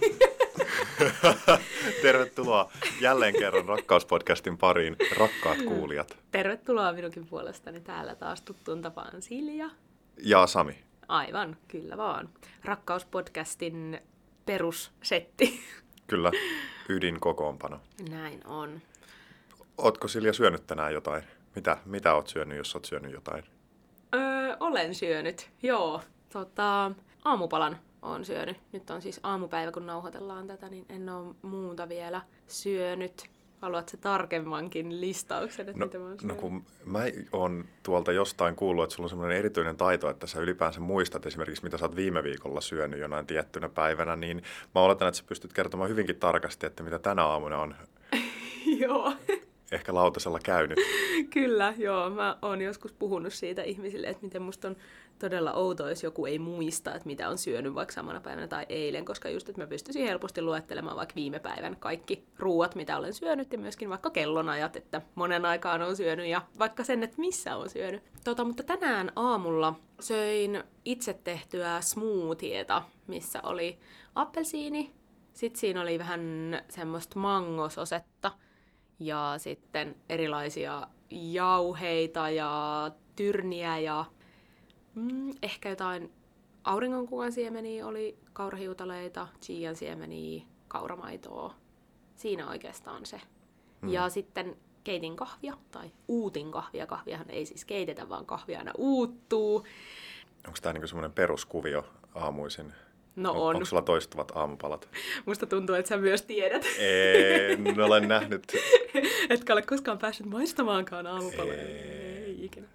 Tervetuloa jälleen kerran Rakkauspodcastin pariin, rakkaat kuulijat. Tervetuloa minunkin puolestani täällä taas tuttuun tapaan Silja. Ja Sami. Aivan, kyllä vaan. Rakkauspodcastin perussetti. Kyllä, ydinkokoonpano. Näin on. Ootko Silja syönyt tänään jotain? Mitä, mitä oot syönyt, jos oot syönyt jotain? Öö, olen syönyt, joo. Tota, aamupalan on syönyt. Nyt on siis aamupäivä, kun nauhoitellaan tätä, niin en ole muuta vielä syönyt. Haluatko tarkemmankin listauksen, että no, mitä mä oon no kun mä oon tuolta jostain kuullut, että sulla on semmoinen erityinen taito, että sä ylipäänsä muistat esimerkiksi, mitä sä oot viime viikolla syönyt jonain tiettynä päivänä, niin mä oletan, että sä pystyt kertomaan hyvinkin tarkasti, että mitä tänä aamuna on Joo. Ehkä lautasella käynyt. Kyllä, joo. Mä oon joskus puhunut siitä ihmisille, että miten musta on todella outoa, jos joku ei muista, että mitä on syönyt vaikka samana päivänä tai eilen, koska just, että mä pystyisin helposti luettelemaan vaikka viime päivän kaikki ruuat, mitä olen syönyt, ja myöskin vaikka kellonajat, että monen aikaan on syönyt, ja vaikka sen, että missä on syönyt. Tota, mutta tänään aamulla söin itse tehtyä smoothieta, missä oli appelsiini, sitten siinä oli vähän semmoista mangososetta, ja sitten erilaisia jauheita ja tyrniä ja mm, ehkä jotain auringonkukan siemeniä oli, kaurahiutaleita, chian siemeniä, kauramaitoa. Siinä oikeastaan se. Mm. Ja sitten keitin kahvia, tai uutin kahvia. Kahviahan ei siis keitetä, vaan kahvia aina uuttuu. Onko tämä niinku semmoinen peruskuvio aamuisin? No on. on. Onko sulla toistuvat aamupalat? Musta tuntuu, että sä myös tiedät. En ole nähnyt. Etkä ole koskaan päässyt maistamaankaan aamupaloja. Ei.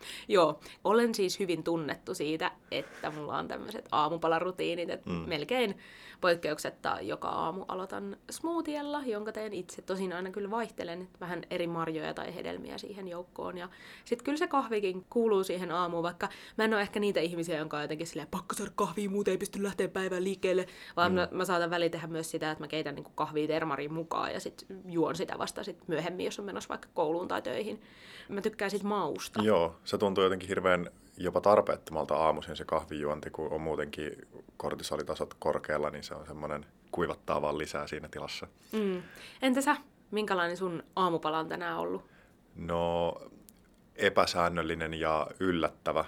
Joo, olen siis hyvin tunnettu siitä, että mulla on tämmöiset aamupalarutiinit, että mm. melkein poikkeuksetta joka aamu aloitan smoothiella, jonka teen itse. Tosin aina kyllä vaihtelen että vähän eri marjoja tai hedelmiä siihen joukkoon. Ja sitten kyllä se kahvikin kuuluu siihen aamuun, vaikka mä en ole ehkä niitä ihmisiä, jonka on jotenkin silleen, pakko saada kahvia, muuten ei pysty lähteä päivään liikkeelle. Vaan mm. mä, mä saatan väliin tehdä myös sitä, että mä keitän niin kahvia termariin mukaan ja sitten juon sitä vasta sit myöhemmin, jos on menossa vaikka kouluun tai töihin. Mä tykkään sit mausta. Joo, se tuntuu jotenkin hirveän jopa tarpeettomalta aamuisin se kahvijuonti, kun on muutenkin kortisolitasot korkealla, niin se on semmoinen kuivattaa vaan lisää siinä tilassa. Mm. Entä sä? Minkälainen sun aamupala on tänään ollut? No, epäsäännöllinen ja yllättävä.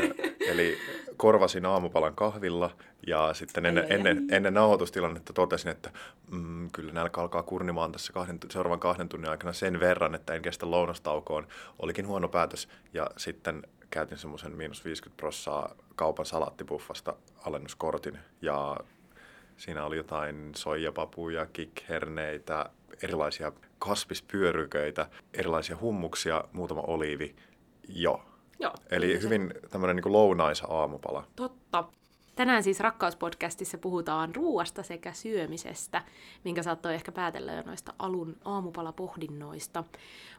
Eli korvasin aamupalan kahvilla ja sitten ennen, ennen, ennen nauhoitustilannetta totesin, että mm, kyllä nälkä alkaa kurnimaan tässä kahden, seuraavan kahden tunnin aikana sen verran, että en kestä lounastaukoon. Olikin huono päätös ja sitten käytin semmoisen miinus 50 prossaa kaupan salaattipuffasta alennuskortin ja siinä oli jotain soijapapuja, kikherneitä, erilaisia kasvispyöryköitä, erilaisia hummuksia, muutama oliivi. Joo. Joo. Eli hyvin tämmöinen niin lounaisa aamupala. Totta. Tänään siis Rakkauspodcastissa puhutaan ruuasta sekä syömisestä, minkä saattoi ehkä päätellä jo noista alun aamupalapohdinnoista.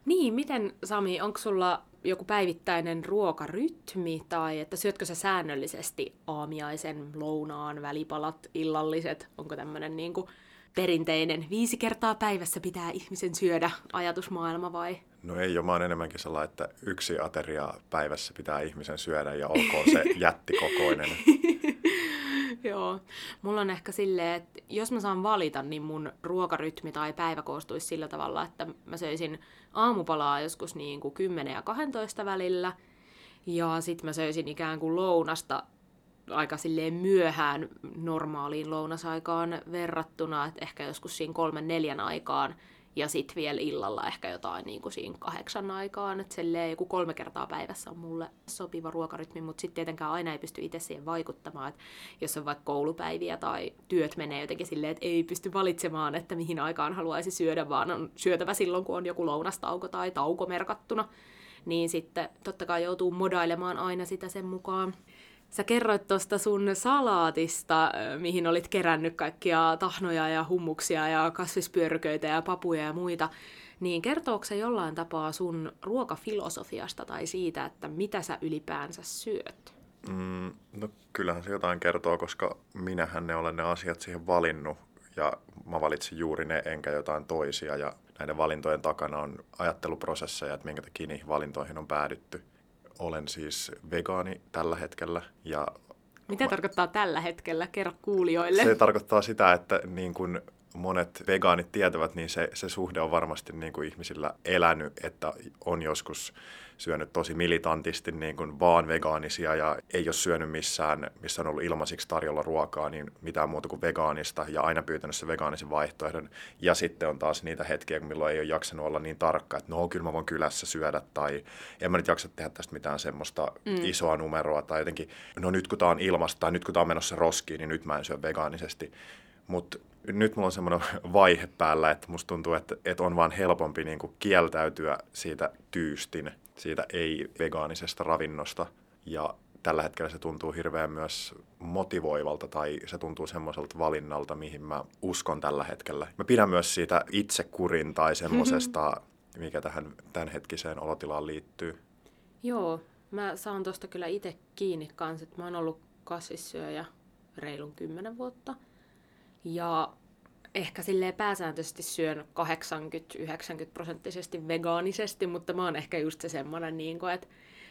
Niin, miten Sami, onko sulla joku päivittäinen ruokarytmi tai että syötkö sä säännöllisesti aamiaisen, lounaan, välipalat, illalliset? Onko tämmöinen niin kuin perinteinen viisi kertaa päivässä pitää ihmisen syödä ajatusmaailma vai? No ei ole, mä oon enemmänkin sellainen, että yksi ateria päivässä pitää ihmisen syödä ja olkoon se jättikokoinen. Joo. Mulla on ehkä silleen, että jos mä saan valita, niin mun ruokarytmi tai päivä koostuisi sillä tavalla, että mä söisin aamupalaa joskus niin kuin 10 ja 12 välillä. Ja sit mä söisin ikään kuin lounasta aika silleen myöhään normaaliin lounasaikaan verrattuna, että ehkä joskus siinä kolmen neljän aikaan ja sitten vielä illalla ehkä jotain niin kuin siinä kahdeksan aikaan, että joku kolme kertaa päivässä on mulle sopiva ruokarytmi, mutta sitten tietenkään aina ei pysty itse siihen vaikuttamaan, että jos on vaikka koulupäiviä tai työt menee jotenkin silleen, että ei pysty valitsemaan, että mihin aikaan haluaisi syödä, vaan on syötävä silloin, kun on joku lounastauko tai tauko merkattuna, niin sitten totta kai joutuu modailemaan aina sitä sen mukaan. Sä kerroit tuosta sun salaatista, mihin olit kerännyt kaikkia tahnoja ja hummuksia ja kasvispyörköitä ja papuja ja muita. Niin kertooko se jollain tapaa sun ruokafilosofiasta tai siitä, että mitä sä ylipäänsä syöt? Mm, no kyllähän se jotain kertoo, koska minähän ne olen ne asiat siihen valinnut ja mä valitsin juuri ne enkä jotain toisia ja näiden valintojen takana on ajatteluprosesseja, että minkä takia niihin valintoihin on päädytty olen siis vegaani tällä hetkellä ja Mitä tarkoittaa tällä hetkellä? Kerro kuulijoille. Se tarkoittaa sitä, että niin kuin monet vegaanit tietävät, niin se, se suhde on varmasti niin kuin ihmisillä elänyt, että on joskus syönyt tosi militantisti niin kuin vaan vegaanisia ja ei ole syönyt missään, missä on ollut ilmaisiksi tarjolla ruokaa, niin mitään muuta kuin vegaanista ja aina pyytänyt se vegaanisen vaihtoehdon. Ja sitten on taas niitä hetkiä, milloin ei ole jaksanut olla niin tarkka, että no kyllä mä voin kylässä syödä tai en mä nyt jaksa tehdä tästä mitään semmoista mm. isoa numeroa tai jotenkin, no nyt kun tää on ilmasta tai nyt kun tää on menossa roskiin, niin nyt mä en syö vegaanisesti. Mutta nyt mulla on semmoinen vaihe päällä, että musta tuntuu, että, että on vaan helpompi niin kuin kieltäytyä siitä tyystin, siitä ei-vegaanisesta ravinnosta. Ja tällä hetkellä se tuntuu hirveän myös motivoivalta tai se tuntuu semmoiselta valinnalta, mihin mä uskon tällä hetkellä. Mä pidän myös siitä itsekurin tai semmoisesta, mikä tähän tämänhetkiseen olotilaan liittyy. Joo, mä saan tosta kyllä itse kiinni kanssa, että mä oon ollut kasvissyöjä reilun kymmenen vuotta – ja ehkä silleen pääsääntöisesti syön 80-90 prosenttisesti vegaanisesti, mutta mä oon ehkä just se semmoinen, niin kuin, että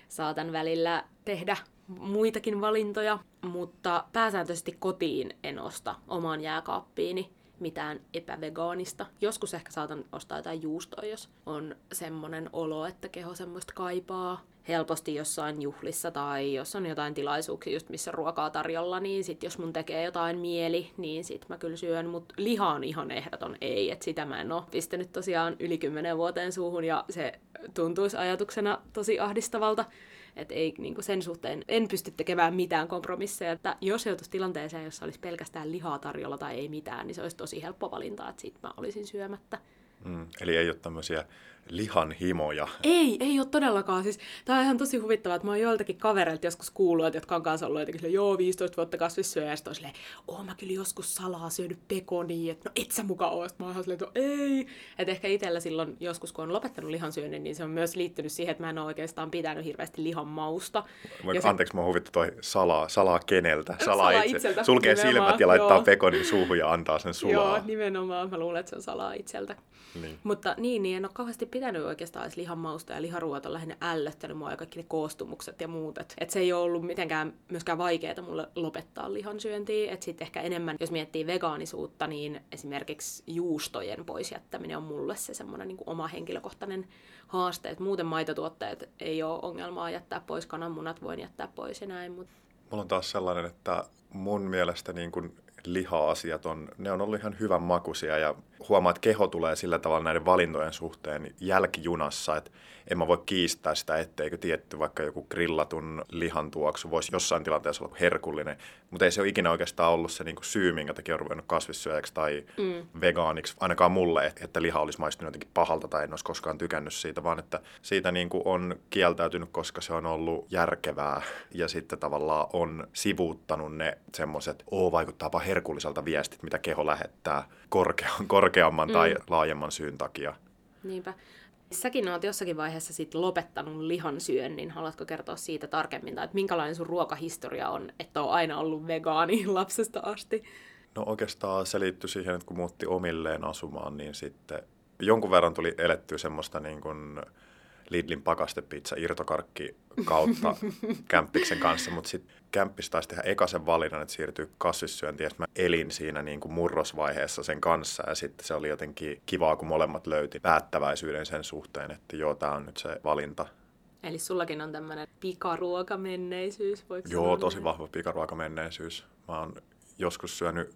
saatan välillä tehdä muitakin valintoja, mutta pääsääntöisesti kotiin en osta omaan jääkaappiini mitään epävegaanista. Joskus ehkä saatan ostaa jotain juustoa, jos on semmoinen olo, että keho semmoista kaipaa. Helposti jossain juhlissa tai jos on jotain tilaisuuksia, just missä ruokaa tarjolla, niin sit jos mun tekee jotain mieli, niin sit mä kyllä syön, mutta liha on ihan ehdoton ei, että sitä mä en oo pistänyt tosiaan yli kymmenen vuoteen suuhun ja se tuntuisi ajatuksena tosi ahdistavalta. Että ei niin kuin sen suhteen, en pysty tekemään mitään kompromisseja. Että jos joutuisi tilanteeseen, jossa olisi pelkästään lihaa tarjolla tai ei mitään, niin se olisi tosi helppo valinta, että siitä mä olisin syömättä. Mm, eli ei ole tämmöisiä lihan himoja. Ei, ei ole todellakaan. Siis, tämä on ihan tosi huvittavaa, että mä oon joiltakin kavereilta joskus kuullut, että jotka on kanssa ollut jotenkin silleen, joo, 15 vuotta kasvissyöjä, ja sitten silleen, oon mä kyllä joskus salaa syönyt pekonia, että no et sä mukaan oo. Sitten mä oon silleen, no, ei. Että ehkä itsellä silloin joskus, kun on lopettanut lihansyönnin, niin se on myös liittynyt siihen, että mä en ole oikeastaan pitänyt hirveästi lihan mausta. Mä, se... Anteeksi, mä huvittu toi salaa, salaa keneltä? Salaa, salaa itse. itseltä. Sulkee nimenomaan, silmät ja laittaa joo. pekonin suuhun ja antaa sen sulaa. Joo, nimenomaan. Mä luulen, että se on salaa itseltä. Niin. Mutta niin, niin en ole kauheasti pitänyt oikeastaan edes lihan mausta ja liharuot on lähinnä ällöttänyt mua ja kaikki ne koostumukset ja muut. Et, et se ei ole ollut mitenkään myöskään vaikeaa mulle lopettaa lihansyöntiä. Että sitten ehkä enemmän, jos miettii vegaanisuutta, niin esimerkiksi juustojen pois jättäminen on mulle se semmoinen niin oma henkilökohtainen haaste. Et muuten maitotuotteet ei ole ongelmaa jättää pois, kananmunat voin jättää pois ja näin. Mutta... Mulla on taas sellainen, että mun mielestä niin kun liha-asiat on, ne on ollut ihan hyvän makuisia ja huomaa, että keho tulee sillä tavalla näiden valintojen suhteen jälkijunassa, että en mä voi kiistää sitä, etteikö tietty vaikka joku grillatun lihan tuoksu voisi jossain tilanteessa olla herkullinen, mutta ei se ole ikinä oikeastaan ollut se niinku syy, minkä takia on ruvennut kasvissyöjäksi tai mm. vegaaniksi, ainakaan mulle, että liha olisi maistunut jotenkin pahalta tai en olisi koskaan tykännyt siitä, vaan että siitä niinku on kieltäytynyt, koska se on ollut järkevää ja sitten tavallaan on sivuuttanut ne semmoiset, oo vaikuttaapa herkulliselta viestit, mitä keho lähettää korkean, korkeamman mm. tai laajemman syyn takia. Niinpä. Säkin oot jossakin vaiheessa sit lopettanut lihan syönnin. Haluatko kertoa siitä tarkemmin, tai että minkälainen sun ruokahistoria on, että on aina ollut vegaani lapsesta asti? No oikeastaan se liittyy siihen, että kun muutti omilleen asumaan, niin sitten jonkun verran tuli elettyä semmoista niin kuin Lidlin pakastepizza irtokarkki kautta kämppiksen kanssa, mutta sitten kämppis taisi tehdä ekasen valinnan, että siirtyy kasvissyöntiin, ja mä elin siinä niin kuin murrosvaiheessa sen kanssa, ja sitten se oli jotenkin kivaa, kun molemmat löyti päättäväisyyden sen suhteen, että joo, tämä on nyt se valinta. Eli sullakin on tämmöinen pikaruokamenneisyys, voiko Joo, sanoa? tosi vahva pikaruokamenneisyys. Mä oon joskus syönyt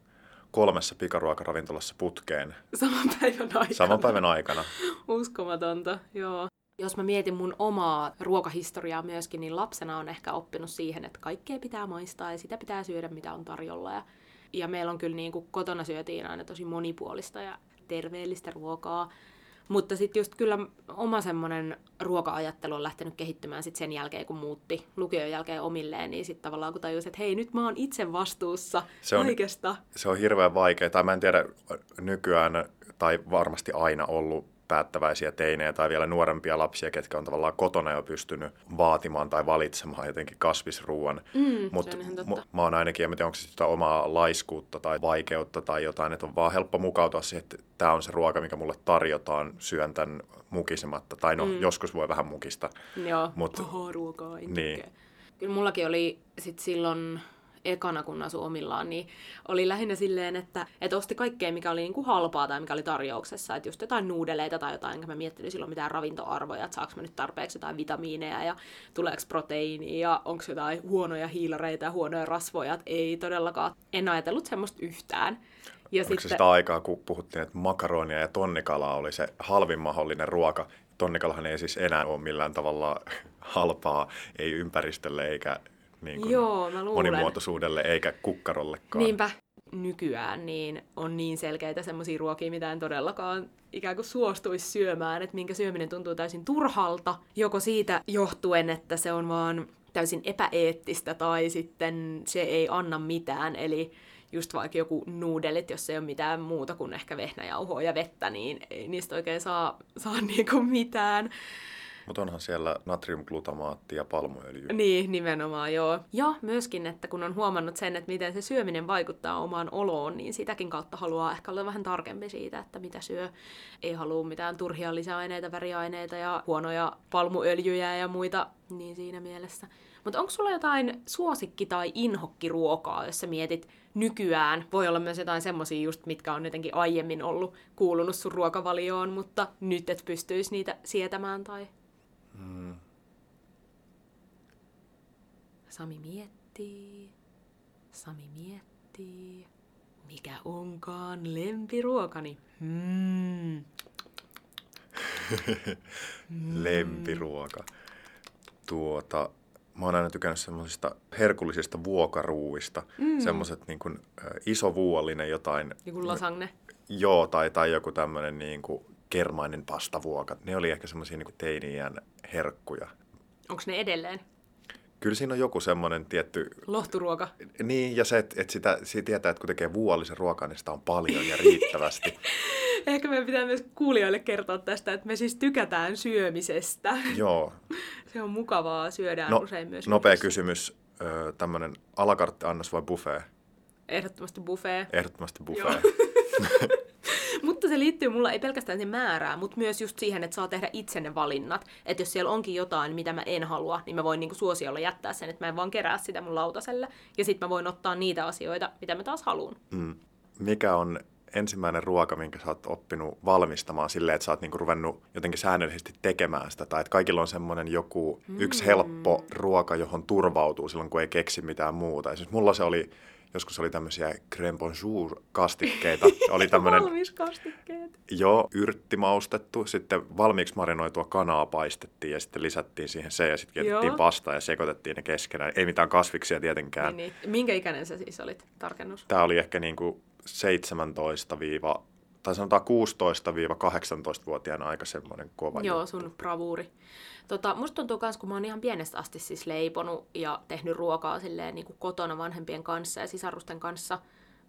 kolmessa pikaruokaravintolassa putkeen. Saman päivän aikana. Saman päivän aikana. Uskomatonta, joo. Jos mä mietin mun omaa ruokahistoriaa myöskin, niin lapsena on ehkä oppinut siihen, että kaikkea pitää maistaa ja sitä pitää syödä, mitä on tarjolla. Ja, ja meillä on kyllä niin kuin kotona syötiin aina tosi monipuolista ja terveellistä ruokaa. Mutta sitten just kyllä oma semmoinen ruoka-ajattelu on lähtenyt kehittymään sit sen jälkeen, kun muutti lukion jälkeen omilleen, niin sitten tavallaan kun tajusin, että hei, nyt mä oon itse vastuussa se on, kaikesta. Se on hirveän vaikea, tai mä en tiedä nykyään, tai varmasti aina ollut päättäväisiä teinejä tai vielä nuorempia lapsia, ketkä on tavallaan kotona jo pystynyt vaatimaan tai valitsemaan jotenkin kasvisruuan. Mm, Mutta m- mä oon ainakin, en tiedä onko se sitä omaa laiskuutta tai vaikeutta tai jotain, että on vaan helppo mukautua siihen, että tämä on se ruoka, mikä mulle tarjotaan, syön tämän mukisematta. Tai no, mm. joskus voi vähän mukista. Joo, Mut, Oho, ruokaa, niin. Kyllä mullakin oli sit silloin ekana, kun asui omillaan, niin oli lähinnä silleen, että, että osti kaikkea, mikä oli niin kuin halpaa tai mikä oli tarjouksessa. Että just jotain nuudeleita tai jotain, enkä mä miettinyt silloin mitään ravintoarvoja, että saaks mä nyt tarpeeksi jotain vitamiineja ja tuleeko proteiinia ja onko jotain huonoja hiilareita ja huonoja rasvoja. Että ei todellakaan, en ajatellut semmoista yhtään. Ja Oliko sitten... se sitä aikaa, kun puhuttiin, että makaronia ja tonnikalaa oli se halvin mahdollinen ruoka? Tonnikalahan ei siis enää ole millään tavalla halpaa, ei ympäristölle eikä niin kuin Joo, mä monimuotoisuudelle eikä kukkarollekaan. Niinpä. Nykyään niin on niin selkeitä semmoisia ruokia, mitä en todellakaan ikään kuin suostuisi syömään, että minkä syöminen tuntuu täysin turhalta, joko siitä johtuen, että se on vaan täysin epäeettistä tai sitten se ei anna mitään, eli just vaikka joku nuudelit, jos ei ole mitään muuta kuin ehkä vehnäjauhoa ja vettä, niin ei niistä oikein saa, saa niinku mitään. Mutta onhan siellä natriumglutamaatti ja palmuöljy. Niin, nimenomaan joo. Ja myöskin, että kun on huomannut sen, että miten se syöminen vaikuttaa omaan oloon, niin sitäkin kautta haluaa ehkä olla vähän tarkempi siitä, että mitä syö. Ei halua mitään turhia lisäaineita, väriaineita ja huonoja palmuöljyjä ja muita, niin siinä mielessä. Mutta onko sulla jotain suosikki- tai inhokkiruokaa, jos sä mietit nykyään? Voi olla myös jotain semmoisia just, mitkä on jotenkin aiemmin ollut kuulunut sun ruokavalioon, mutta nyt et pystyisi niitä sietämään tai... Hmm. Sami miettii. Sami miettii. Mikä onkaan lempiruokani? Hmm. Lempiruoka. Tuota, mä oon aina tykännyt semmoisista herkullisista vuokaruuista. Mm. Semmoiset niin kuin, äh, isovuollinen jotain. Joku lasagne. Joo, tai, tai joku tämmöinen niin kuin kermainen pastavuoka. Ne oli ehkä semmoisia niin teiniän herkkuja. Onko ne edelleen? Kyllä siinä on joku semmoinen tietty... Lohturuoka. Niin, ja se, että, että sitä, sitä tietää, että kun tekee vuollisen ruokaa, niin sitä on paljon ja riittävästi. Ehkä meidän pitää myös kuulijoille kertoa tästä, että me siis tykätään syömisestä. Joo. se on mukavaa, syödään no, usein myös. Nopea yhdessä. kysymys, tämmöinen alakartti-annos vai buffet? Ehdottomasti buffet. Ehdottomasti buffet. mutta se liittyy mulla ei pelkästään sen määrään, mutta myös just siihen, että saa tehdä itse ne valinnat. Että jos siellä onkin jotain, mitä mä en halua, niin mä voin niinku suosiolla jättää sen, että mä en vaan kerää sitä mun lautaselle. Ja sitten mä voin ottaa niitä asioita, mitä mä taas haluan. Mm. Mikä on ensimmäinen ruoka, minkä sä oot oppinut valmistamaan silleen, että sä oot niinku ruvennut jotenkin säännöllisesti tekemään sitä, tai että kaikilla on semmoinen joku mm. yksi helppo ruoka, johon turvautuu silloin, kun ei keksi mitään muuta. Ja siis mulla se oli joskus oli tämmöisiä crème bonjour-kastikkeita. Oli tämmöinen, kastikkeet. Joo, yrtti maustettu, sitten valmiiksi marinoitua kanaa paistettiin ja sitten lisättiin siihen se ja sitten keitettiin pasta ja sekoitettiin ne keskenään. Ei mitään kasviksia tietenkään. Niin, niin. Minkä ikäinen sä siis olit, tarkennus? Tämä oli ehkä niin kuin 17 tai sanotaan 16-18-vuotiaana aika semmoinen kova Joo, juttu. sun bravuuri. Tota, musta tuntuu myös, kun mä oon ihan pienestä asti siis leiponut ja tehnyt ruokaa silleen niin kuin kotona vanhempien kanssa ja sisarusten kanssa.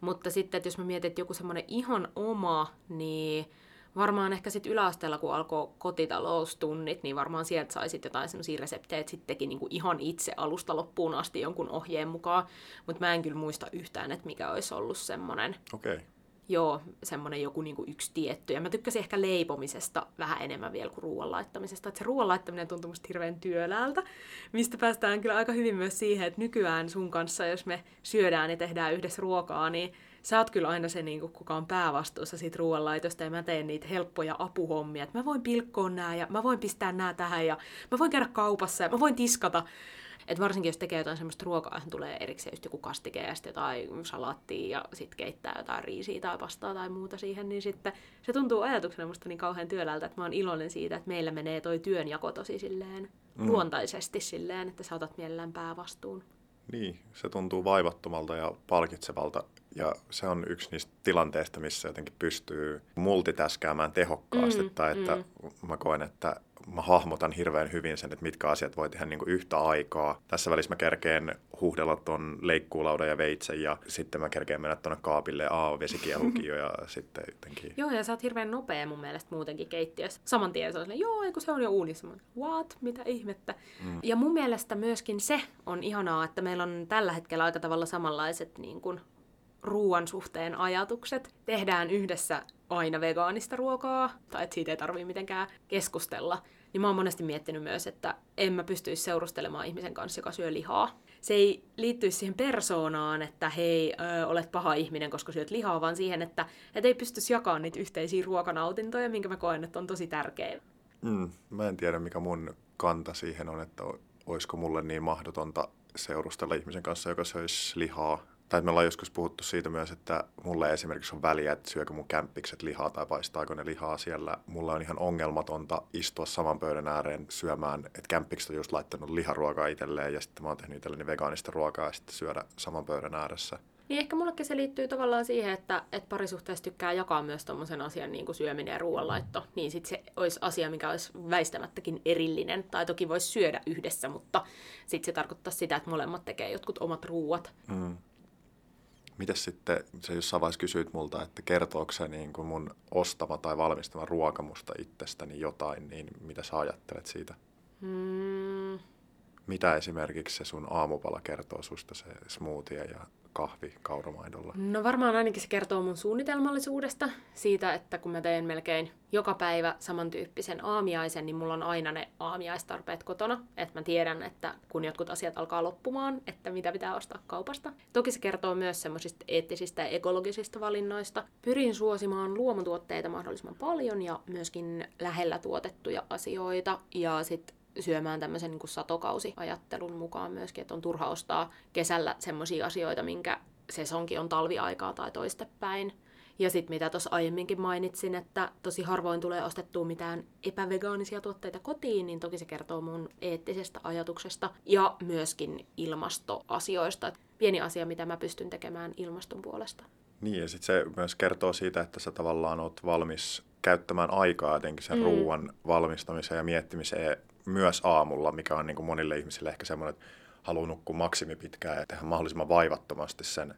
Mutta sitten, että jos mä mietin, että joku semmoinen ihan oma, niin varmaan ehkä sitten yläasteella, kun alkoi kotitaloustunnit, niin varmaan sieltä sai sitten jotain semmoisia reseptejä, että sitten teki niinku ihan itse alusta loppuun asti jonkun ohjeen mukaan. Mutta mä en kyllä muista yhtään, että mikä olisi ollut semmoinen. Okei. Okay joo, semmoinen joku niinku yksi tietty. Ja mä tykkäsin ehkä leipomisesta vähän enemmän vielä kuin ruoan laittamisesta. Että se ruoan laittaminen tuntuu musta hirveän työläältä, mistä päästään kyllä aika hyvin myös siihen, että nykyään sun kanssa, jos me syödään ja tehdään yhdessä ruokaa, niin sä oot kyllä aina se, niin kuka on päävastuussa siitä ruoanlaitosta ja mä teen niitä helppoja apuhommia. Että mä voin pilkkoa nää ja mä voin pistää nää tähän ja mä voin käydä kaupassa ja mä voin tiskata. Et varsinkin jos tekee jotain semmoista ruokaa, tulee erikseen just joku kastike ja sitten jotain salaattia ja sitten keittää jotain riisiä tai pastaa tai muuta siihen, niin sitten se tuntuu ajatuksena musta niin kauhean työlältä, että mä oon iloinen siitä, että meillä menee toi työnjako tosi silleen mm. luontaisesti silleen, että sä otat mielellään päävastuun. Niin, se tuntuu vaivattomalta ja palkitsevalta ja se on yksi niistä tilanteista, missä jotenkin pystyy multitaskaamaan tehokkaasti, mm, tai että mm. mä koen, että mä hahmotan hirveän hyvin sen, että mitkä asiat voi tehdä niin kuin yhtä aikaa. Tässä välissä mä kerkeen huhdella ton leikkuulaudan ja veitsen ja sitten mä kerkeen mennä tuonne kaapille ja vesikiehukin ja sitten jotenkin... Joo, ja sä oot hirveän nopea mun mielestä muutenkin keittiössä. Saman tien se on silleen, joo, eikö se on jo uunissa. Mä, What? Mitä ihmettä? Mm. Ja mun mielestä myöskin se on ihanaa, että meillä on tällä hetkellä aika tavalla samanlaiset niin kuin ruoan suhteen ajatukset. Tehdään yhdessä aina vegaanista ruokaa, tai että siitä ei tarvitse mitenkään keskustella. niin mä oon monesti miettinyt myös, että en mä pystyisi seurustelemaan ihmisen kanssa, joka syö lihaa. Se ei liittyisi siihen persoonaan, että hei, ö, olet paha ihminen, koska syöt lihaa, vaan siihen, että et ei pystyisi jakamaan niitä yhteisiä ruokanautintoja, minkä mä koen, että on tosi tärkeä. Mm, mä en tiedä, mikä mun kanta siihen on, että olisiko mulle niin mahdotonta seurustella ihmisen kanssa, joka söisi lihaa tai me ollaan joskus puhuttu siitä myös, että mulle esimerkiksi on väliä, että syökö mun kämppikset lihaa tai paistaako ne lihaa siellä. Mulla on ihan ongelmatonta istua saman pöydän ääreen syömään, että kämppikset on just laittanut liharuokaa itselleen ja sitten mä oon tehnyt itselleni vegaanista ruokaa ja sitten syödä saman pöydän ääressä. Niin ehkä mullekin se liittyy tavallaan siihen, että, että parisuhteessa tykkää jakaa myös tommosen asian niin kuin syöminen ja ruoanlaitto. Niin sitten se olisi asia, mikä olisi väistämättäkin erillinen. Tai toki voisi syödä yhdessä, mutta sitten se tarkoittaa sitä, että molemmat tekee jotkut omat ruuat. Mm. Mites sitten, se jossain vaiheessa kysyit multa, että kertooko se niin kuin mun ostama tai valmistama ruoka musta itsestäni jotain, niin mitä sä ajattelet siitä? Hmm. Mitä esimerkiksi se sun aamupala kertoo susta, se smoothie ja kahvi kauromaidolla? No varmaan ainakin se kertoo mun suunnitelmallisuudesta, siitä, että kun mä teen melkein joka päivä samantyyppisen aamiaisen, niin mulla on aina ne aamiaistarpeet kotona, että mä tiedän, että kun jotkut asiat alkaa loppumaan, että mitä pitää ostaa kaupasta. Toki se kertoo myös semmoisista eettisistä ja ekologisista valinnoista. Pyrin suosimaan luomutuotteita mahdollisimman paljon ja myöskin lähellä tuotettuja asioita ja sitten syömään tämmöisen niin satokausiajattelun mukaan myöskin, että on turha ostaa kesällä semmoisia asioita, minkä sesonkin on talviaikaa tai toistepäin. Ja sitten mitä tuossa aiemminkin mainitsin, että tosi harvoin tulee ostettua mitään epävegaanisia tuotteita kotiin, niin toki se kertoo mun eettisestä ajatuksesta ja myöskin ilmastoasioista. Pieni asia, mitä mä pystyn tekemään ilmaston puolesta. Niin, ja sitten se myös kertoo siitä, että sä tavallaan oot valmis käyttämään aikaa jotenkin sen mm. ruoan valmistamiseen ja miettimiseen myös aamulla, mikä on niin kuin monille ihmisille ehkä semmoinen, että haluaa nukkua maksimi pitkään ja tehdä mahdollisimman vaivattomasti sen,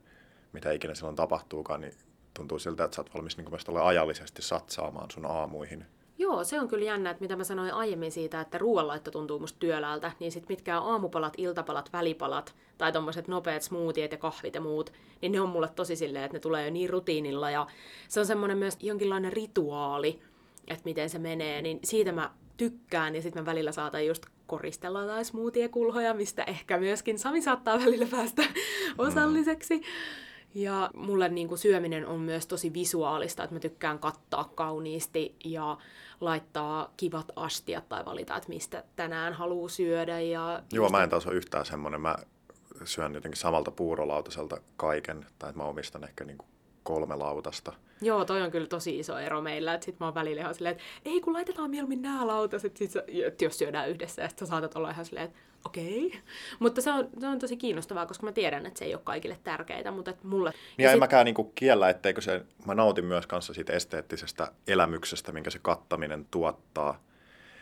mitä ikinä silloin tapahtuukaan, niin tuntuu siltä, että sä oot valmis niin kuin ajallisesti satsaamaan sun aamuihin. Joo, se on kyllä jännä, että mitä mä sanoin aiemmin siitä, että ruoanlaitto tuntuu musta työläältä, niin sit mitkään aamupalat, iltapalat, välipalat tai tommoset nopeat smoothiet ja kahvit ja muut, niin ne on mulle tosi silleen, että ne tulee jo niin rutiinilla ja se on semmoinen myös jonkinlainen rituaali, että miten se menee, niin siitä mä tykkään, ja sitten mä välillä saatan just koristella tai smoothie-kulhoja, mistä ehkä myöskin Sami saattaa välillä päästä mm. osalliseksi. Ja mulle niin kuin syöminen on myös tosi visuaalista, että mä tykkään kattaa kauniisti ja laittaa kivat astiat tai valita, että mistä tänään haluaa syödä. Ja Joo, mä en taas ole yhtään semmoinen. Mä syön jotenkin samalta puurolautaselta kaiken, tai että mä omistan ehkä niin kuin kolme lautasta. Joo, toi on kyllä tosi iso ero meillä, että sit mä oon välillä ihan silleen, että ei kun laitetaan mieluummin nämä lautaset, sit, että jos syödään yhdessä, ja sitten saatat olla ihan silleen, että okei. Okay. Mutta se on, se on tosi kiinnostavaa, koska mä tiedän, että se ei ole kaikille tärkeää, mutta että mulle... Niin ja, ja sit... en mäkään niinku kiellä, etteikö se, mä nautin myös kanssa siitä esteettisestä elämyksestä, minkä se kattaminen tuottaa.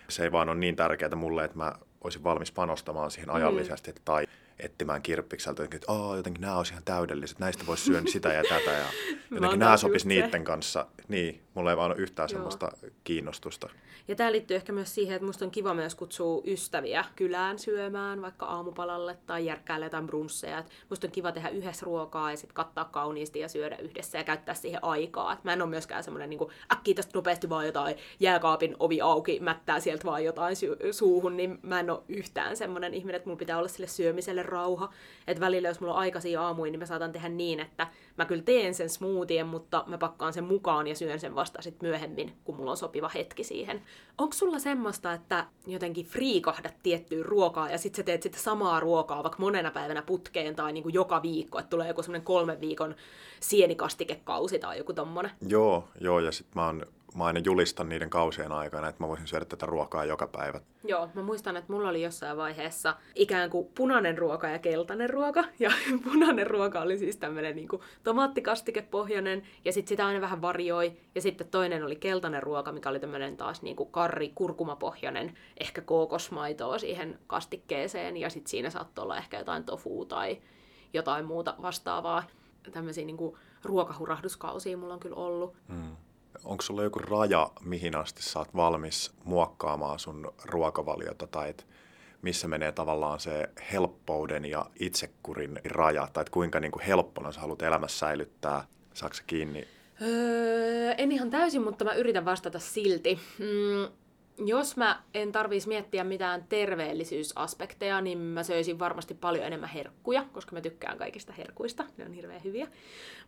Se ei vaan ole niin tärkeää mulle, että mä olisin valmis panostamaan siihen ajallisesti, mm. tai etsimään kirppikseltä, että jotenkin nämä olisi ihan täydelliset, näistä voisi syödä sitä ja tätä ja jotenkin nämä sopisi niiden kanssa. Niin, mulla ei vaan ole yhtään Joo. semmoista kiinnostusta. Ja tämä liittyy ehkä myös siihen, että musta on kiva myös kutsua ystäviä kylään syömään, vaikka aamupalalle tai järkkäällä jotain brunsseja. Et musta on kiva tehdä yhdessä ruokaa ja sitten kattaa kauniisti ja syödä yhdessä ja käyttää siihen aikaa. Et mä en ole myöskään semmoinen niin äkkiä tästä nopeasti vaan jotain jääkaapin ovi auki, mättää sieltä vaan jotain suuhun, niin mä en ole yhtään semmoinen ihminen, että mulla pitää olla sille syömiselle rauha. Että välillä, jos mulla on aikaisia aamuja, niin mä saatan tehdä niin, että mä kyllä teen sen smoothien, mutta mä pakkaan sen mukaan ja syön sen vasta sit myöhemmin, kun mulla on sopiva hetki siihen. Onko sulla semmoista, että jotenkin friikahdat tiettyyn ruokaa ja sitten sä teet sitä samaa ruokaa vaikka monena päivänä putkeen tai niin kuin joka viikko, että tulee joku semmoinen kolmen viikon sienikastikekausi tai joku tommonen? Joo, joo ja sitten mä oon mä aina julistan niiden kausien aikana, että mä voisin syödä tätä ruokaa joka päivä. Joo, mä muistan, että mulla oli jossain vaiheessa ikään kuin punainen ruoka ja keltainen ruoka. Ja punainen ruoka oli siis tämmöinen niin tomaattikastikepohjainen, ja sitten sitä aina vähän varioi. Ja sitten toinen oli keltainen ruoka, mikä oli tämmöinen taas niin kuin karri, kurkumapohjainen, ehkä kookosmaitoa siihen kastikkeeseen. Ja sitten siinä saattoi olla ehkä jotain tofua tai jotain muuta vastaavaa. Tämmöisiä niin kuin ruokahurahduskausia mulla on kyllä ollut. Mm onko sulla joku raja, mihin asti sä oot valmis muokkaamaan sun ruokavaliota tai et missä menee tavallaan se helppouden ja itsekurin raja, tai että kuinka niin kuin helppona sä haluat elämässä säilyttää, saako kiinni? Öö, en ihan täysin, mutta mä yritän vastata silti. Mm, Jos mä en tarvitsisi miettiä mitään terveellisyysaspekteja, niin mä söisin varmasti paljon enemmän herkkuja, koska mä tykkään kaikista herkuista, ne on hirveän hyviä.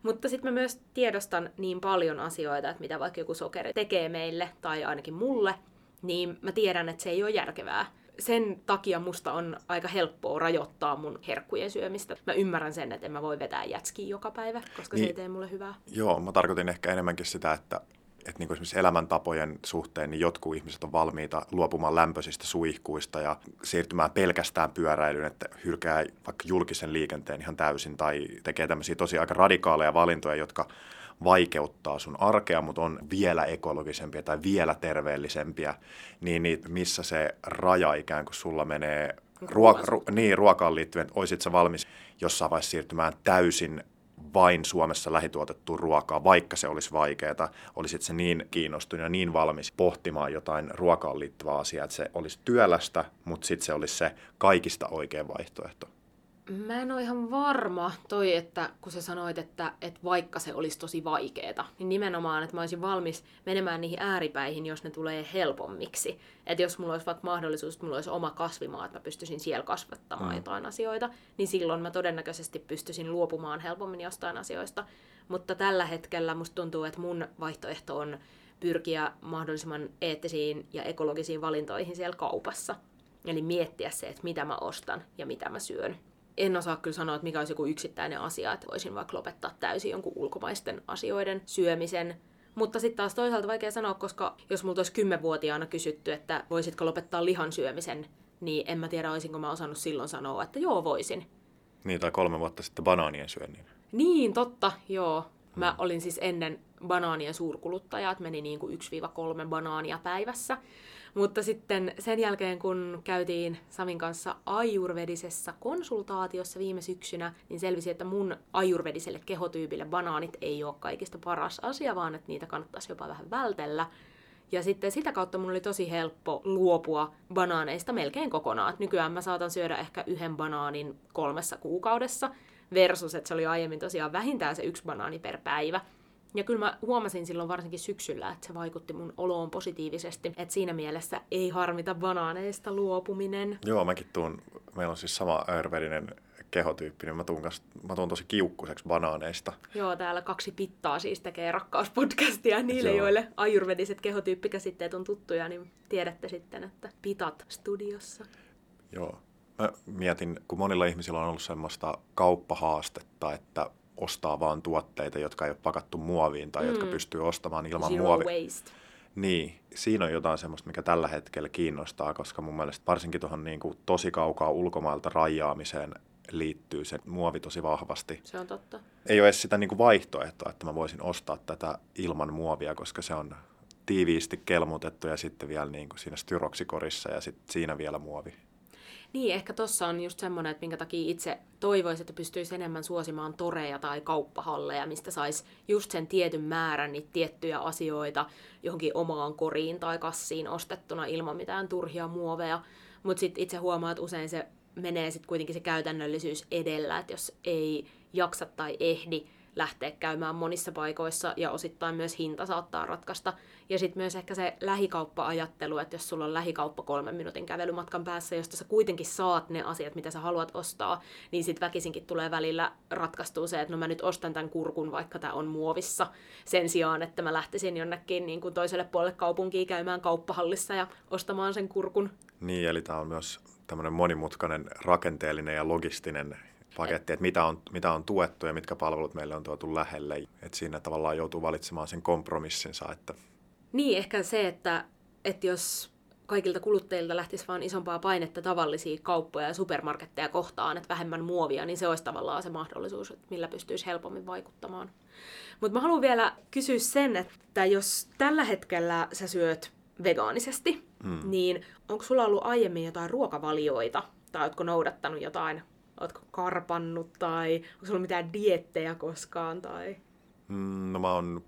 Mutta sitten mä myös tiedostan niin paljon asioita, että mitä vaikka joku sokeri tekee meille, tai ainakin mulle, niin mä tiedän, että se ei ole järkevää sen takia musta on aika helppoa rajoittaa mun herkkujen syömistä. Mä ymmärrän sen, että en mä voi vetää jätskiä joka päivä, koska niin, se ei tee mulle hyvää. Joo, mä tarkoitin ehkä enemmänkin sitä, että että niin kuin esimerkiksi elämäntapojen suhteen niin jotkut ihmiset on valmiita luopumaan lämpöisistä suihkuista ja siirtymään pelkästään pyöräilyyn, että hylkää vaikka julkisen liikenteen ihan täysin tai tekee tämmöisiä tosi aika radikaaleja valintoja, jotka vaikeuttaa sun arkea, mutta on vielä ekologisempia tai vielä terveellisempiä, niin, niin missä se raja ikään kuin sulla menee ruoka, ru, niin, ruokaan liittyen, että olisit sä valmis jossain vaiheessa siirtymään täysin vain Suomessa lähituotettua ruokaa, vaikka se olisi vaikeaa, olisit se niin kiinnostunut ja niin valmis pohtimaan jotain ruokaan liittyvää asiaa, että se olisi työlästä, mutta sitten se olisi se kaikista oikein vaihtoehto. Mä en ole ihan varma toi, että kun sä sanoit, että, että vaikka se olisi tosi vaikeeta, niin nimenomaan, että mä olisin valmis menemään niihin ääripäihin, jos ne tulee helpommiksi. Että jos mulla olisi vaikka mahdollisuus, että mulla olisi oma kasvimaa, että mä pystyisin siellä kasvattamaan mm. jotain asioita, niin silloin mä todennäköisesti pystyisin luopumaan helpommin jostain asioista. Mutta tällä hetkellä musta tuntuu, että mun vaihtoehto on pyrkiä mahdollisimman eettisiin ja ekologisiin valintoihin siellä kaupassa. Eli miettiä se, että mitä mä ostan ja mitä mä syön en osaa kyllä sanoa, että mikä olisi joku yksittäinen asia, että voisin vaikka lopettaa täysin jonkun ulkomaisten asioiden syömisen. Mutta sitten taas toisaalta vaikea sanoa, koska jos multa olisi kymmenvuotiaana kysytty, että voisitko lopettaa lihan syömisen, niin en mä tiedä, olisinko mä osannut silloin sanoa, että joo, voisin. Niin, tai kolme vuotta sitten banaanien syönnin. Niin, totta, joo. Mä hmm. olin siis ennen banaanien suurkuluttaja, että meni niin kuin 1-3 banaania päivässä. Mutta sitten sen jälkeen, kun käytiin Samin kanssa ajurvedisessä konsultaatiossa viime syksynä, niin selvisi, että mun ajurvediselle kehotyypille banaanit ei ole kaikista paras asia, vaan että niitä kannattaisi jopa vähän vältellä. Ja sitten sitä kautta mun oli tosi helppo luopua banaaneista melkein kokonaan. Nykyään mä saatan syödä ehkä yhden banaanin kolmessa kuukaudessa, versus että se oli aiemmin tosiaan vähintään se yksi banaani per päivä. Ja kyllä mä huomasin silloin varsinkin syksyllä, että se vaikutti mun oloon positiivisesti. Että siinä mielessä ei harmita banaaneista luopuminen. Joo, mäkin tuun, meillä on siis sama ayurvedinen kehotyyppi, niin mä tuun, kanssa, mä tuun tosi kiukkuseksi banaaneista. Joo, täällä kaksi pittaa siis tekee rakkauspodcastia. Niille, Joo. joille ajurvediset kehotyyppikäsitteet on tuttuja, niin tiedätte sitten, että pitat studiossa. Joo. Mä mietin, kun monilla ihmisillä on ollut semmoista kauppahaastetta, että ostaa vaan tuotteita, jotka ei ole pakattu muoviin tai mm. jotka pystyy ostamaan ilman Zero muovia. waste. Niin, siinä on jotain semmoista, mikä tällä hetkellä kiinnostaa, koska mun mielestä varsinkin tuohon niin kuin tosi kaukaa ulkomailta rajaamiseen liittyy se muovi tosi vahvasti. Se on totta. Ei ole edes sitä niin kuin vaihtoehtoa, että mä voisin ostaa tätä ilman muovia, koska se on tiiviisti kelmutettu ja sitten vielä niin kuin siinä styroksikorissa ja sitten siinä vielä muovi. Niin, ehkä tossa on just semmoinen, että minkä takia itse toivoisin, että pystyisi enemmän suosimaan toreja tai kauppahalleja, mistä sais just sen tietyn määrän niitä tiettyjä asioita johonkin omaan koriin tai kassiin ostettuna ilman mitään turhia muoveja. Mutta sitten itse huomaa, että usein se menee sitten kuitenkin se käytännöllisyys edellä, että jos ei jaksa tai ehdi, lähteä käymään monissa paikoissa ja osittain myös hinta saattaa ratkaista. Ja sitten myös ehkä se lähikauppa-ajattelu, että jos sulla on lähikauppa kolmen minuutin kävelymatkan päässä, josta sä kuitenkin saat ne asiat, mitä sä haluat ostaa, niin sitten väkisinkin tulee välillä ratkaistua se, että no mä nyt ostan tämän kurkun, vaikka tämä on muovissa, sen sijaan, että mä lähtisin jonnekin niin kuin toiselle puolelle kaupunkiin käymään kauppahallissa ja ostamaan sen kurkun. Niin, eli tämä on myös tämmöinen monimutkainen rakenteellinen ja logistinen paketti, että mitä on, mitä on tuettu ja mitkä palvelut meille on tuotu lähelle. Että siinä tavallaan joutuu valitsemaan sen kompromissinsa. Että... Niin, ehkä se, että, että jos kaikilta kuluttajilta lähtisi vaan isompaa painetta tavallisia kauppoja ja supermarketteja kohtaan, että vähemmän muovia, niin se olisi tavallaan se mahdollisuus, että millä pystyisi helpommin vaikuttamaan. Mutta mä haluan vielä kysyä sen, että jos tällä hetkellä sä syöt vegaanisesti, hmm. niin onko sulla ollut aiemmin jotain ruokavalioita, tai ootko noudattanut jotain Ootko karpannut tai onko sulla mitään diettejä koskaan? Tai... Mm, no mä oon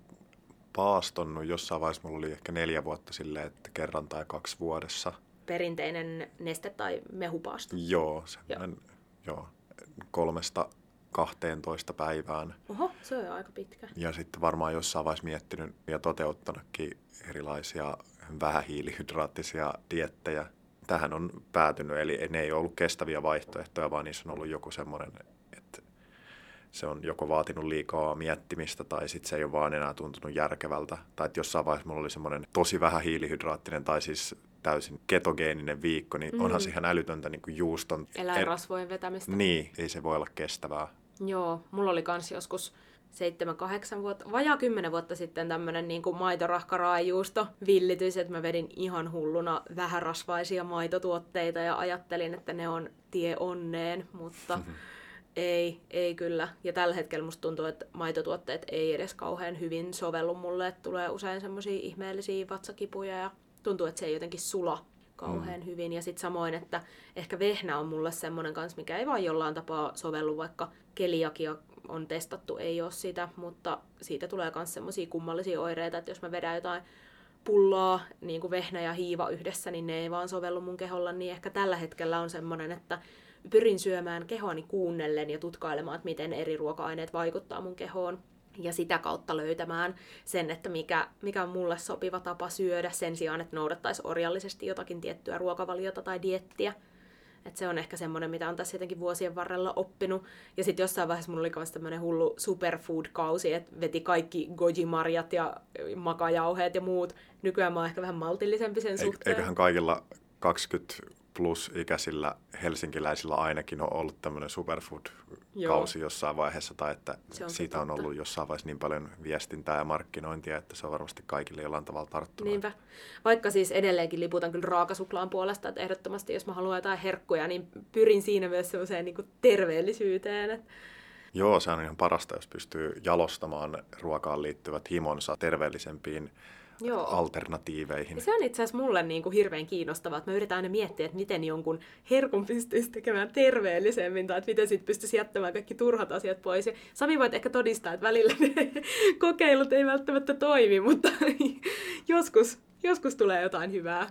paastonnut jossain vaiheessa, mulla oli ehkä neljä vuotta silleen, että kerran tai kaksi vuodessa. Perinteinen neste- tai mehupaasto? Joo, semmoinen, joo. joo, kolmesta 12 päivään. Oho, se on aika pitkä. Ja sitten varmaan jossain vaiheessa miettinyt ja toteuttanutkin erilaisia vähähiilihydraattisia diettejä. Tähän on päätynyt, eli ne ei ole ollut kestäviä vaihtoehtoja, vaan niissä on ollut joku semmoinen, että se on joko vaatinut liikaa miettimistä tai sitten se ei ole vaan enää tuntunut järkevältä. Tai että jossain vaiheessa mulla oli semmoinen tosi vähän hiilihydraattinen tai siis täysin ketogeeninen viikko, niin mm-hmm. onhan se ihan älytöntä niin kuin juuston... Eläinrasvojen vetämistä. Niin, ei se voi olla kestävää. Joo, mulla oli kans joskus 7-8 vuotta, vajaa 10 vuotta sitten tämmönen niin kuin maitorahkaraajuusto villitys, että mä vedin ihan hulluna vähärasvaisia maitotuotteita ja ajattelin, että ne on tie onneen, mutta mm-hmm. ei, ei kyllä. Ja tällä hetkellä musta tuntuu, että maitotuotteet ei edes kauhean hyvin sovellu mulle, että tulee usein semmoisia ihmeellisiä vatsakipuja ja tuntuu, että se ei jotenkin sula kauhean mm. hyvin. Ja sitten samoin, että ehkä vehnä on mulle semmoinen kanssa, mikä ei vaan jollain tapaa sovellu, vaikka keliakia on testattu, ei ole sitä, mutta siitä tulee myös semmoisia kummallisia oireita, että jos mä vedän jotain pulloa, niin kuin vehnä ja hiiva yhdessä, niin ne ei vaan sovellu mun keholla, niin ehkä tällä hetkellä on semmoinen, että pyrin syömään kehoani kuunnellen ja tutkailemaan, että miten eri ruoka-aineet vaikuttaa mun kehoon ja sitä kautta löytämään sen, että mikä, mikä on mulle sopiva tapa syödä sen sijaan, että noudattaisi orjallisesti jotakin tiettyä ruokavaliota tai diettiä. Et se on ehkä semmoinen, mitä on tässä jotenkin vuosien varrella oppinut. Ja sitten jossain vaiheessa mulla oli myös tämmöinen hullu superfood-kausi, että veti kaikki goji-marjat ja makajauheet ja muut. Nykyään mä oon ehkä vähän maltillisempi sen suhteen. Eiköhän kaikilla 20 plus-ikäisillä helsinkiläisillä ainakin on ollut tämmöinen superfood-kausi Joo. jossain vaiheessa, tai että on siitä on ollut jossain vaiheessa niin paljon viestintää ja markkinointia, että se on varmasti kaikille jollain tavalla tarttunut. Niinpä. Vaikka siis edelleenkin liputan kyllä raakasuklaan puolesta, että ehdottomasti jos mä haluan jotain herkkuja, niin pyrin siinä myös semmoiseen niin terveellisyyteen. Joo, se on ihan parasta, jos pystyy jalostamaan ruokaan liittyvät himonsa terveellisempiin Joo. alternatiiveihin. Se on itse asiassa mulle niin kuin hirveän kiinnostavaa, että mä yritän aina miettiä, että miten jonkun herkun pystyisi tekemään terveellisemmin, tai että miten sitten pystyisi jättämään kaikki turhat asiat pois. Ja Sami voit ehkä todistaa, että välillä ne kokeilut ei välttämättä toimi, mutta joskus, joskus tulee jotain hyvää.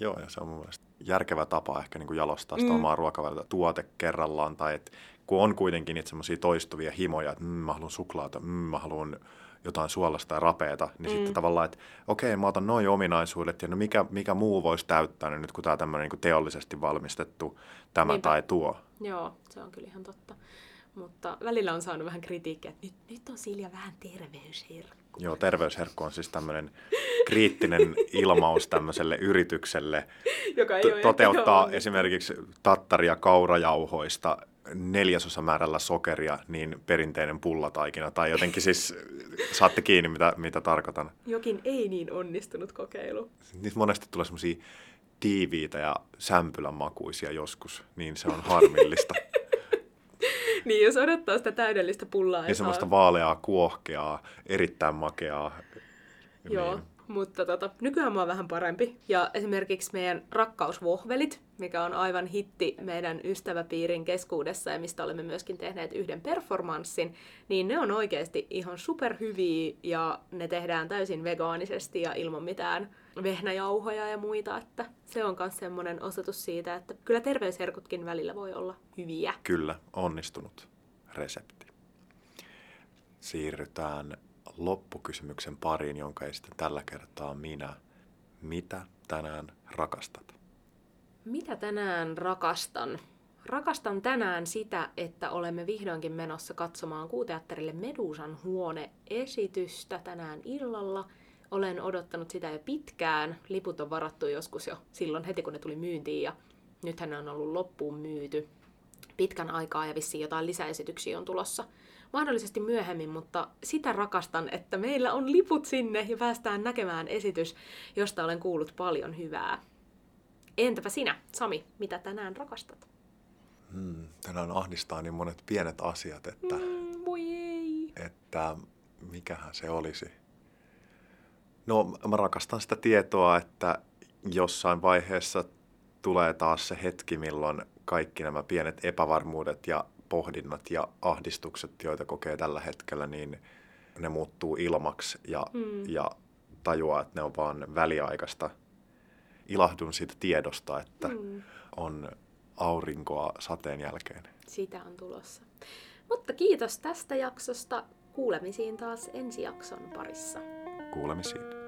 Joo, ja se on mun mielestä järkevä tapa ehkä niin kuin jalostaa sitä mm. omaa ruokavaliota tuote kerrallaan, tai että kun on kuitenkin niitä semmoisia toistuvia himoja, että mm, mä haluan suklaata, mm, mä haluan jotain suolasta ja rapeeta, niin mm. sitten tavallaan, että okei, okay, mä otan noin ominaisuudet, ja no mikä, mikä muu voisi täyttää niin nyt, kun tämä tämmöinen niin teollisesti valmistettu tämä Niinpä. tai tuo. Joo, se on kyllä ihan totta. Mutta välillä on saanut vähän kritiikkiä, että nyt, nyt on Silja vähän terveysherkku. Joo, terveysherkku on siis tämmöinen kriittinen ilmaus tämmöiselle yritykselle. Joka ei toteuttaa esimerkiksi tattaria kaurajauhoista neljäsosa määrällä sokeria, niin perinteinen pullataikina. Tai jotenkin siis saatte kiinni, mitä, mitä tarkoitan. Jokin ei niin onnistunut kokeilu. Niitä monesti tulee semmoisia tiiviitä ja sämpylän makuisia joskus, niin se on harmillista. niin, jos odottaa sitä täydellistä pullaa. Ja semmoista vaaleaa, kuohkeaa, erittäin makeaa. Joo. Niin mutta tota, nykyään mä oon vähän parempi. Ja esimerkiksi meidän rakkausvohvelit, mikä on aivan hitti meidän ystäväpiirin keskuudessa ja mistä olemme myöskin tehneet yhden performanssin, niin ne on oikeasti ihan superhyviä ja ne tehdään täysin vegaanisesti ja ilman mitään vehnäjauhoja ja muita, että se on myös semmoinen osoitus siitä, että kyllä terveysherkutkin välillä voi olla hyviä. Kyllä, onnistunut resepti. Siirrytään loppukysymyksen pariin, jonka esitän tällä kertaa minä. Mitä tänään rakastat? Mitä tänään rakastan? Rakastan tänään sitä, että olemme vihdoinkin menossa katsomaan kuuteatterille Medusan huone-esitystä tänään illalla. Olen odottanut sitä jo pitkään. Liput on varattu joskus jo silloin heti, kun ne tuli myyntiin ja nythän ne on ollut loppuun myyty pitkän aikaa ja vissiin jotain lisäesityksiä on tulossa mahdollisesti myöhemmin, mutta sitä rakastan, että meillä on liput sinne ja päästään näkemään esitys, josta olen kuullut paljon hyvää. Entäpä sinä, Sami, mitä tänään rakastat? Hmm, tänään ahdistaa niin monet pienet asiat, että, mm, voi ei. että mikähän se olisi. No, mä rakastan sitä tietoa, että jossain vaiheessa tulee taas se hetki, milloin kaikki nämä pienet epävarmuudet ja pohdinnat ja ahdistukset, joita kokee tällä hetkellä, niin ne muuttuu ilmaksi ja, mm. ja tajuaa, että ne on vaan väliaikaista. Ilahdun siitä tiedosta, että mm. on aurinkoa sateen jälkeen. Sitä on tulossa. Mutta kiitos tästä jaksosta. Kuulemisiin taas ensi jakson parissa. Kuulemisiin.